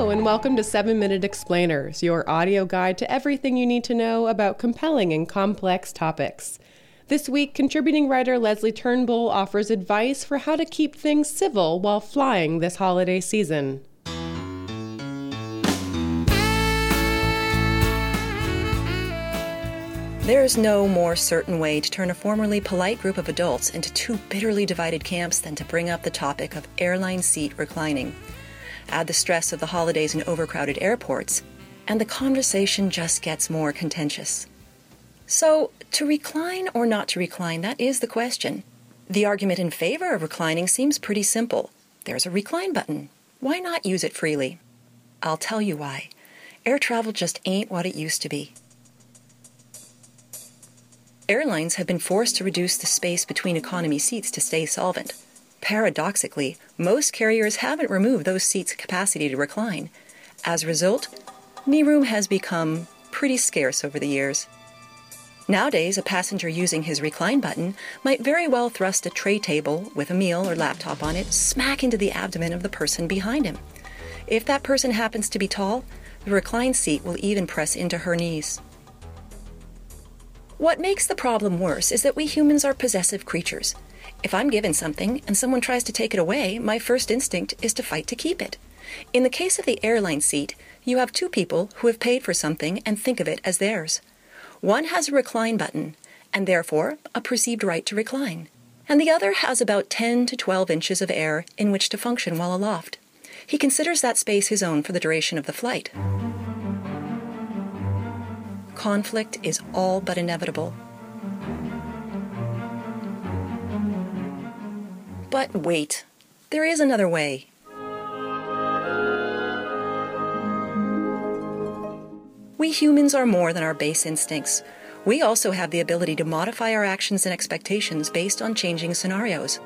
Hello, and welcome to 7 Minute Explainers, your audio guide to everything you need to know about compelling and complex topics. This week, contributing writer Leslie Turnbull offers advice for how to keep things civil while flying this holiday season. There is no more certain way to turn a formerly polite group of adults into two bitterly divided camps than to bring up the topic of airline seat reclining. Add the stress of the holidays and overcrowded airports, and the conversation just gets more contentious. So, to recline or not to recline, that is the question. The argument in favor of reclining seems pretty simple. There's a recline button. Why not use it freely? I'll tell you why. Air travel just ain't what it used to be. Airlines have been forced to reduce the space between economy seats to stay solvent. Paradoxically, most carriers haven't removed those seats' capacity to recline. As a result, knee room has become pretty scarce over the years. Nowadays, a passenger using his recline button might very well thrust a tray table with a meal or laptop on it smack into the abdomen of the person behind him. If that person happens to be tall, the recline seat will even press into her knees. What makes the problem worse is that we humans are possessive creatures. If I'm given something and someone tries to take it away, my first instinct is to fight to keep it. In the case of the airline seat, you have two people who have paid for something and think of it as theirs. One has a recline button, and therefore a perceived right to recline, and the other has about 10 to 12 inches of air in which to function while aloft. He considers that space his own for the duration of the flight conflict is all but inevitable. But wait, there is another way. We humans are more than our base instincts. We also have the ability to modify our actions and expectations based on changing scenarios.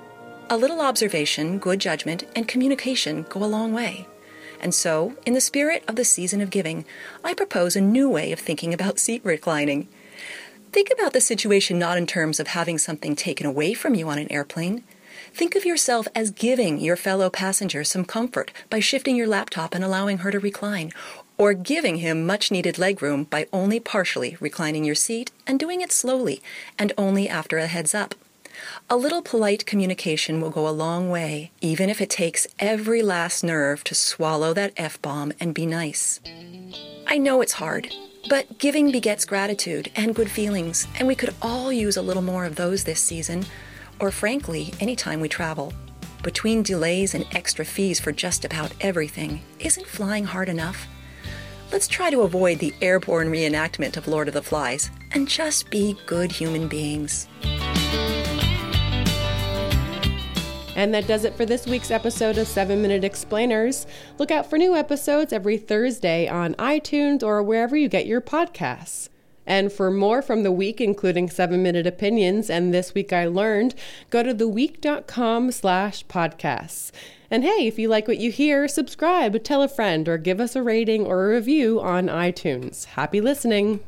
A little observation, good judgment, and communication go a long way. And so, in the spirit of the season of giving, I propose a new way of thinking about seat reclining. Think about the situation not in terms of having something taken away from you on an airplane. Think of yourself as giving your fellow passenger some comfort by shifting your laptop and allowing her to recline, or giving him much needed legroom by only partially reclining your seat and doing it slowly and only after a heads up. A little polite communication will go a long way, even if it takes every last nerve to swallow that F bomb and be nice. I know it's hard, but giving begets gratitude and good feelings, and we could all use a little more of those this season, or frankly, anytime we travel. Between delays and extra fees for just about everything, isn't flying hard enough? Let's try to avoid the airborne reenactment of Lord of the Flies and just be good human beings. And that does it for this week's episode of 7 Minute Explainers. Look out for new episodes every Thursday on iTunes or wherever you get your podcasts. And for more from the week, including 7 Minute Opinions and This Week I Learned, go to theweek.com slash podcasts. And hey, if you like what you hear, subscribe, tell a friend, or give us a rating or a review on iTunes. Happy listening!